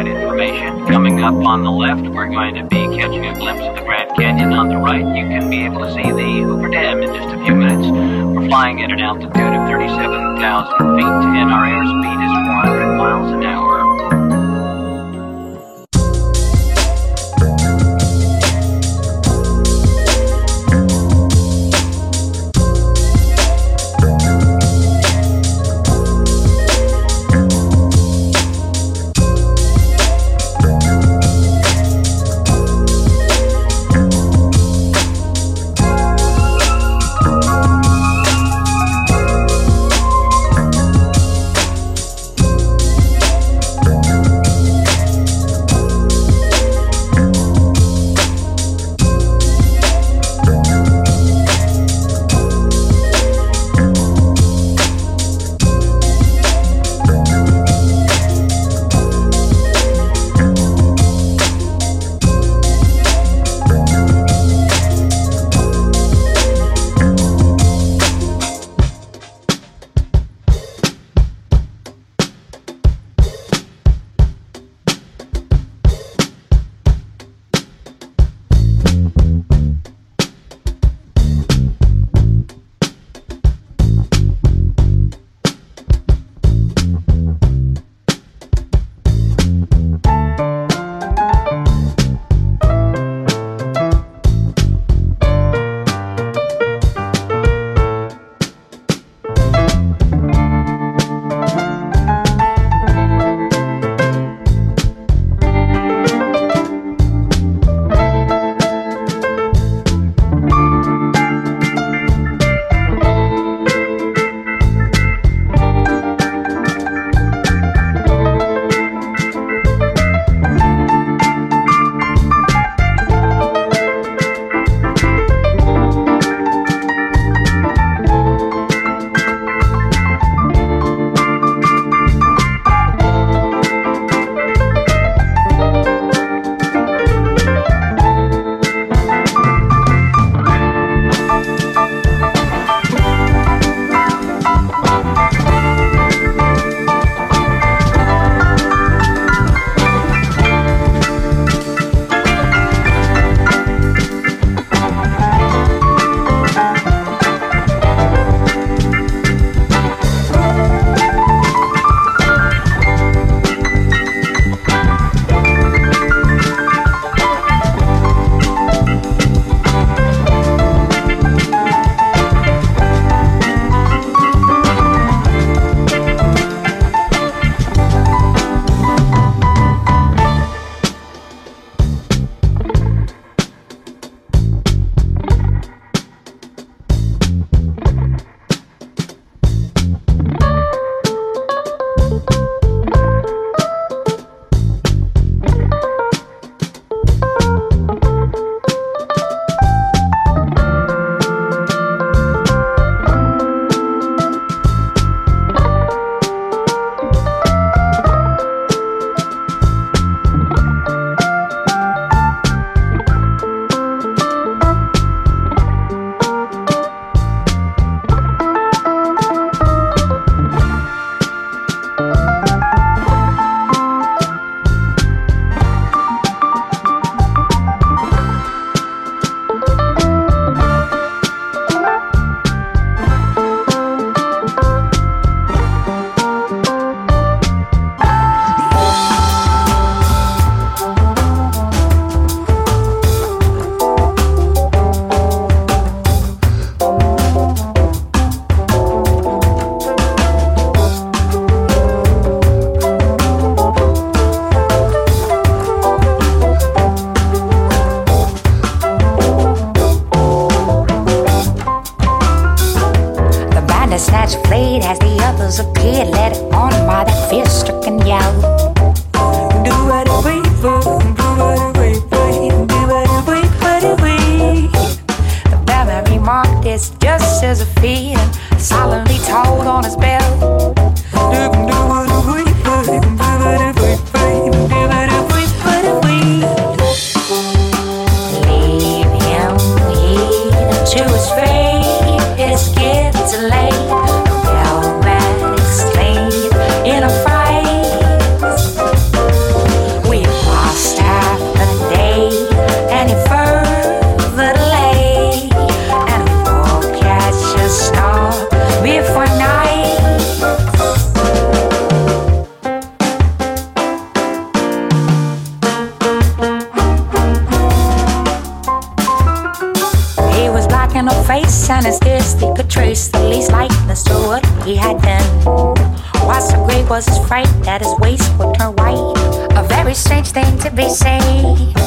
flight information. Coming up on the left, we're going to be catching a glimpse of the Grand Canyon. On the right, you can be able to see the Hoover Dam in just a few minutes. We're flying at an altitude of 37,000 feet, and our airspeed is 400 miles an hour. very strange thing to be said.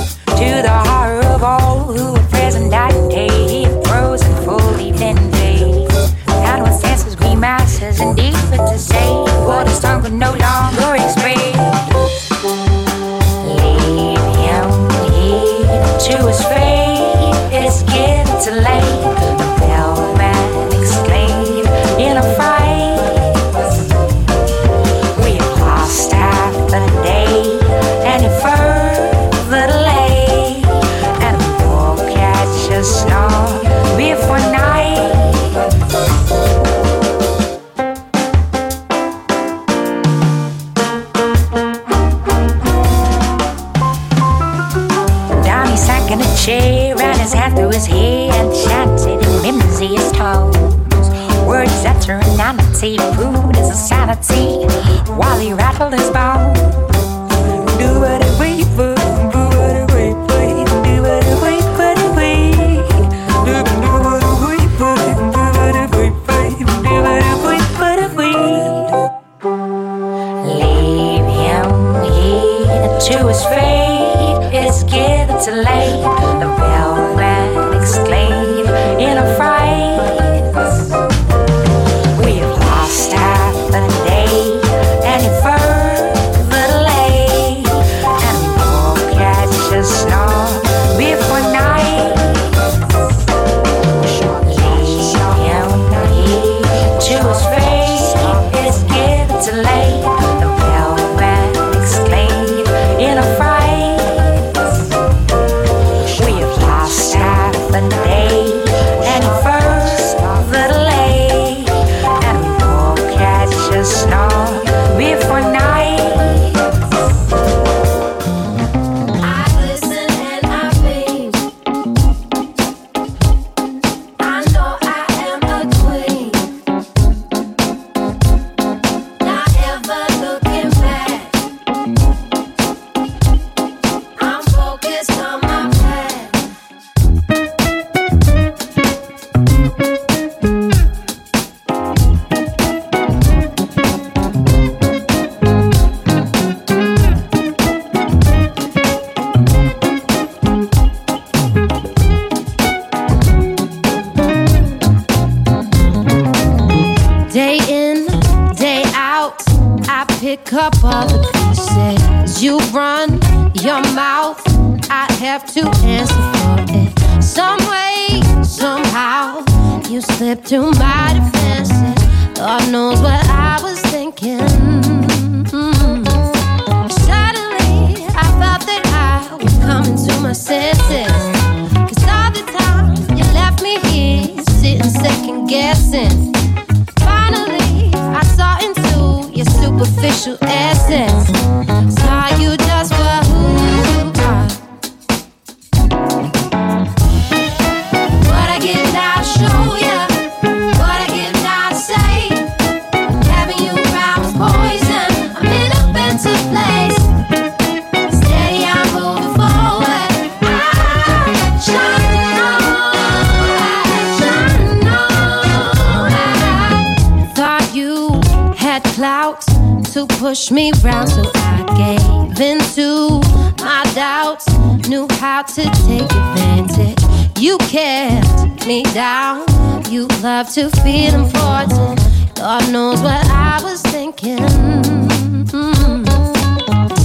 knew how to take advantage. You kept me down. You love to feel important. God knows what I was thinking. Mm-hmm.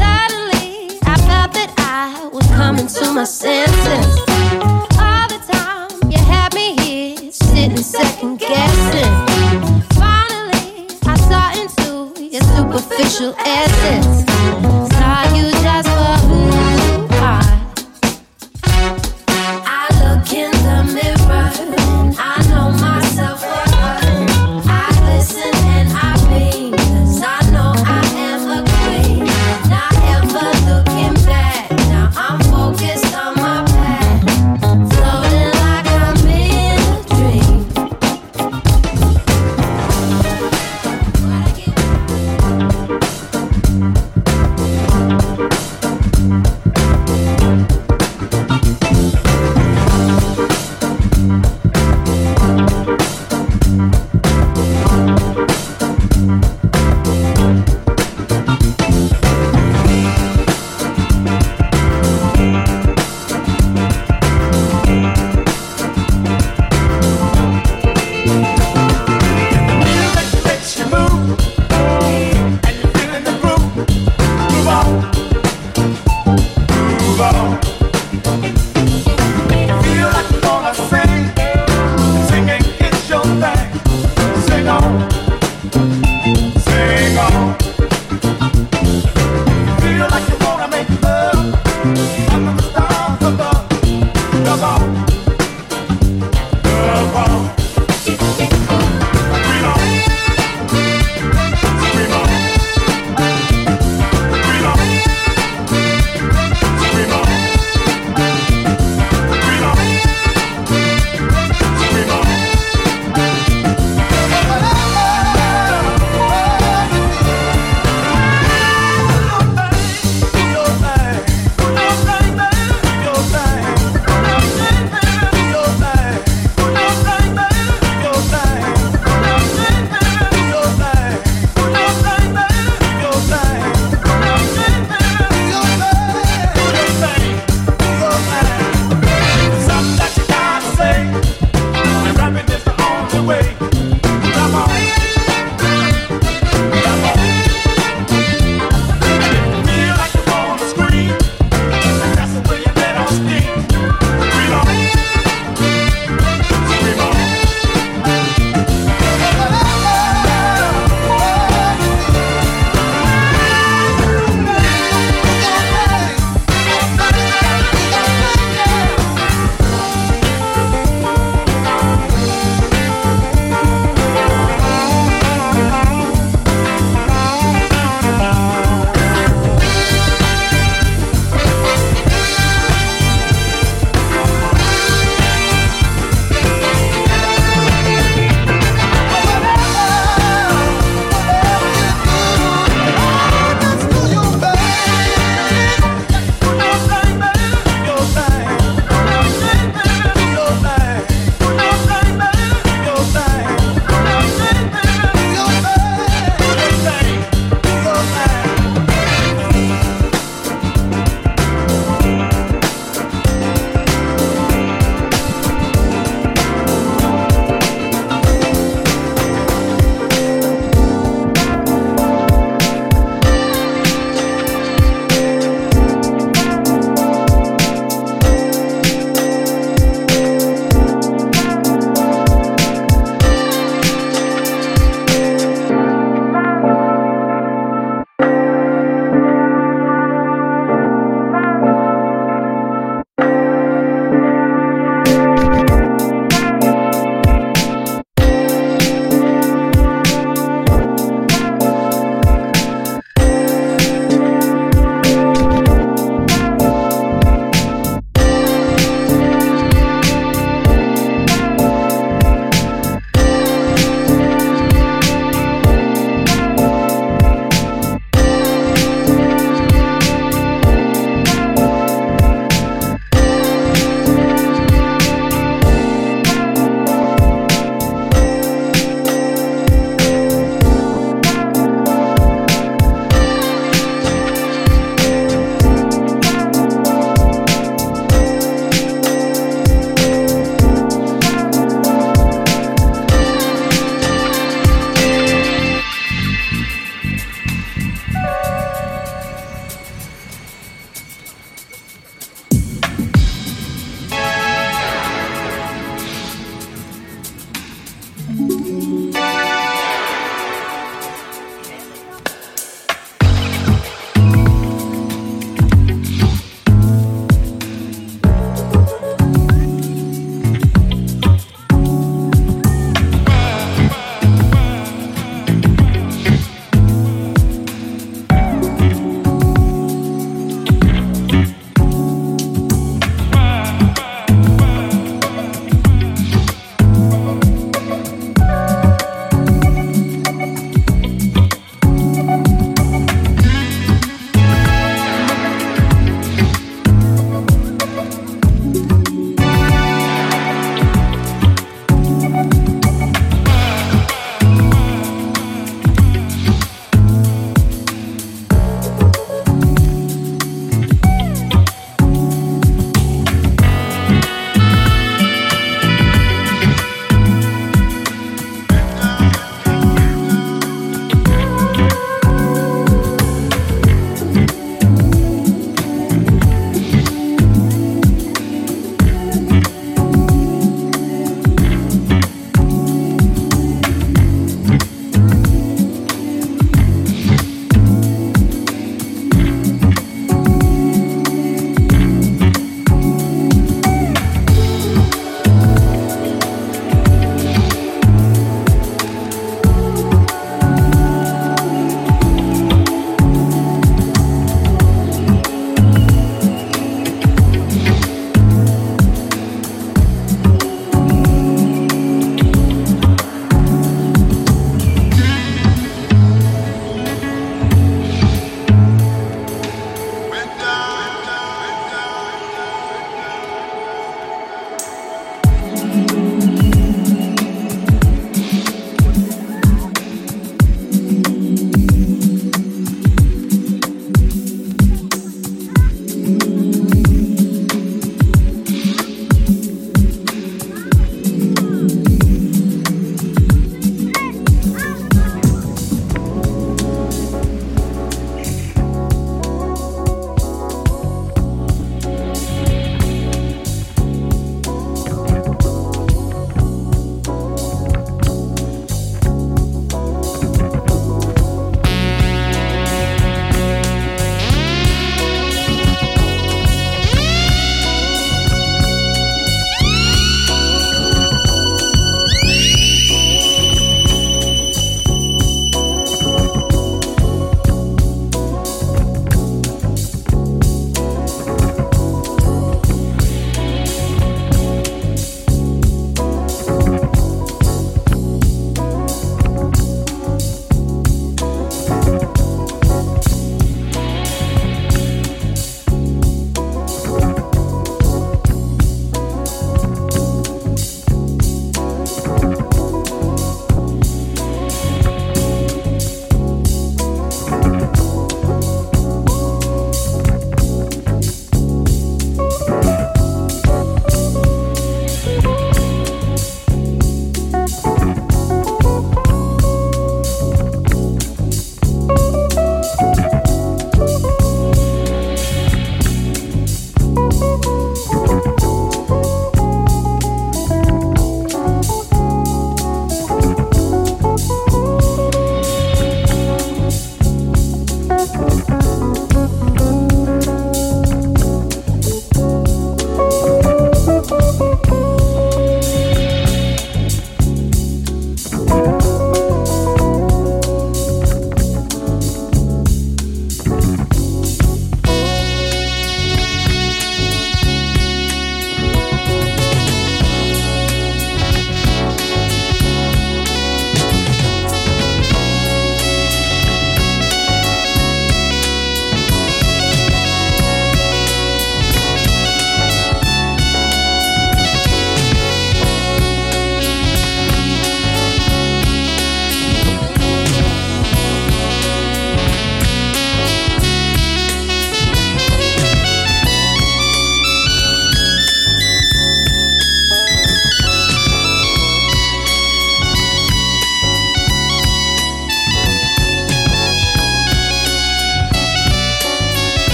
Suddenly, I felt that I was coming to my senses. All the time, you had me here, sitting second guessing. Finally, I saw into your superficial essence.